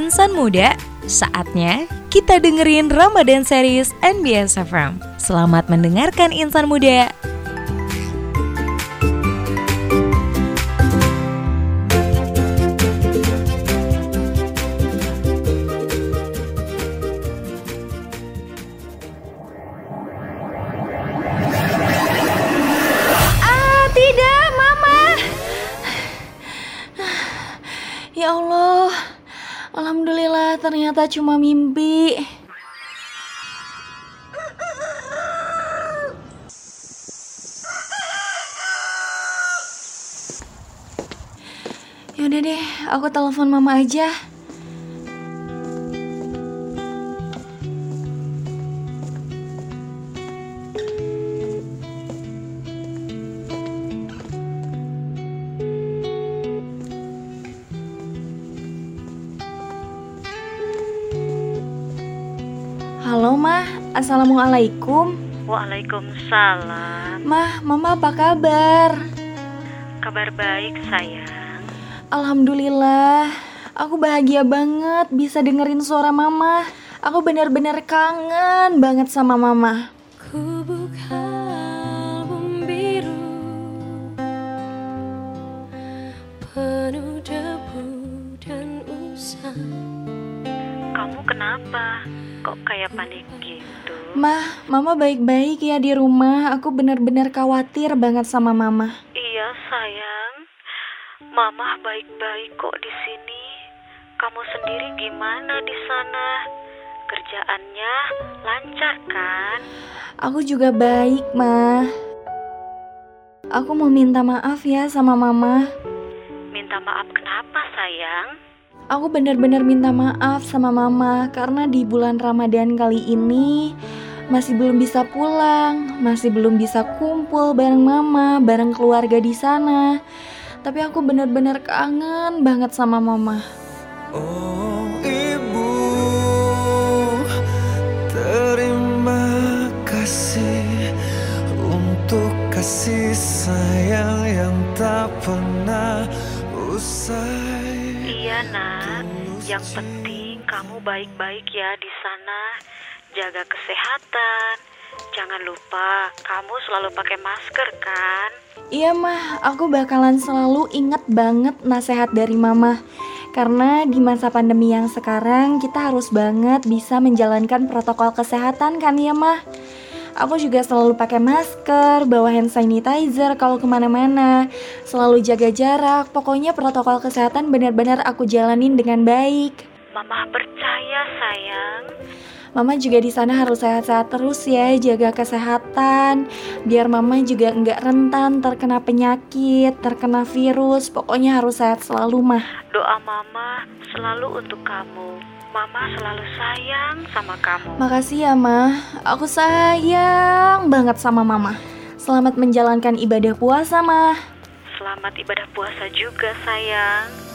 Insan muda, saatnya kita dengerin Ramadan Series NBS FM. Selamat mendengarkan Insan Muda. Ah. Ya Allah. Alhamdulillah ternyata cuma mimpi. Yaudah deh, aku telepon mama aja. Halo, Mah. Assalamualaikum. Waalaikumsalam. Mah, Mama apa kabar? Kabar baik, sayang. Alhamdulillah. Aku bahagia banget bisa dengerin suara Mama. Aku benar-benar kangen banget sama Mama. Ku buka album biru Penuh debu dan usang Kamu kenapa? Kok kayak panik gitu? Mah, Mama baik-baik ya di rumah. Aku benar-benar khawatir banget sama Mama. Iya, sayang. Mama baik-baik kok di sini. Kamu sendiri gimana di sana? Kerjaannya lancar kan? Aku juga baik, Mah. Aku mau minta maaf ya sama Mama. Minta maaf kenapa, sayang? Aku benar-benar minta maaf sama Mama karena di bulan Ramadan kali ini masih belum bisa pulang, masih belum bisa kumpul bareng Mama, bareng keluarga di sana. Tapi aku benar-benar kangen banget sama Mama. Oh Iya, Nak. Yang penting kamu baik-baik ya di sana. Jaga kesehatan. Jangan lupa, kamu selalu pakai masker kan? Iya mah, aku bakalan selalu inget banget nasihat dari mama Karena di masa pandemi yang sekarang kita harus banget bisa menjalankan protokol kesehatan kan ya mah Aku juga selalu pakai masker, bawa hand sanitizer kalau ke mana-mana Selalu jaga jarak, pokoknya protokol kesehatan benar-benar aku jalanin dengan baik Mama percaya, sayang. Mama juga di sana harus sehat-sehat terus ya, jaga kesehatan, biar Mama juga nggak rentan terkena penyakit, terkena virus. Pokoknya harus sehat selalu mah. Doa Mama selalu untuk kamu. Mama selalu sayang sama kamu. Makasih ya mah, aku sayang banget sama Mama. Selamat menjalankan ibadah puasa mah. Selamat ibadah puasa juga, sayang.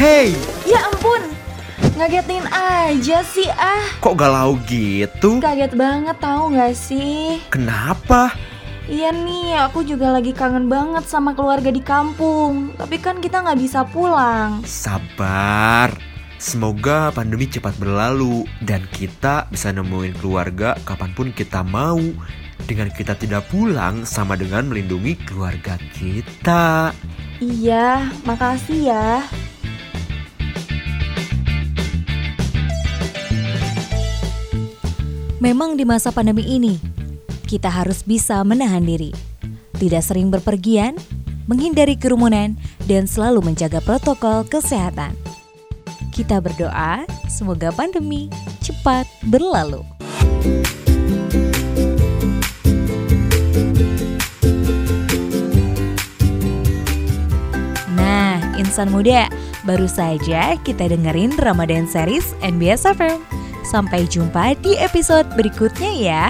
Hey, Ya ampun, ngagetin aja sih ah. kok galau gitu? Kaget banget tahu nggak sih? Kenapa? Iya nih, aku juga lagi kangen banget sama keluarga di kampung. Tapi kan kita nggak bisa pulang. Sabar. Semoga pandemi cepat berlalu dan kita bisa nemuin keluarga kapan pun kita mau. Dengan kita tidak pulang sama dengan melindungi keluarga kita. Iya, makasih ya. Memang di masa pandemi ini, kita harus bisa menahan diri, tidak sering berpergian, menghindari kerumunan, dan selalu menjaga protokol kesehatan. Kita berdoa semoga pandemi cepat berlalu. Nah, insan muda, baru saja kita dengerin Ramadan series NBS FM. Sampai jumpa di episode berikutnya ya.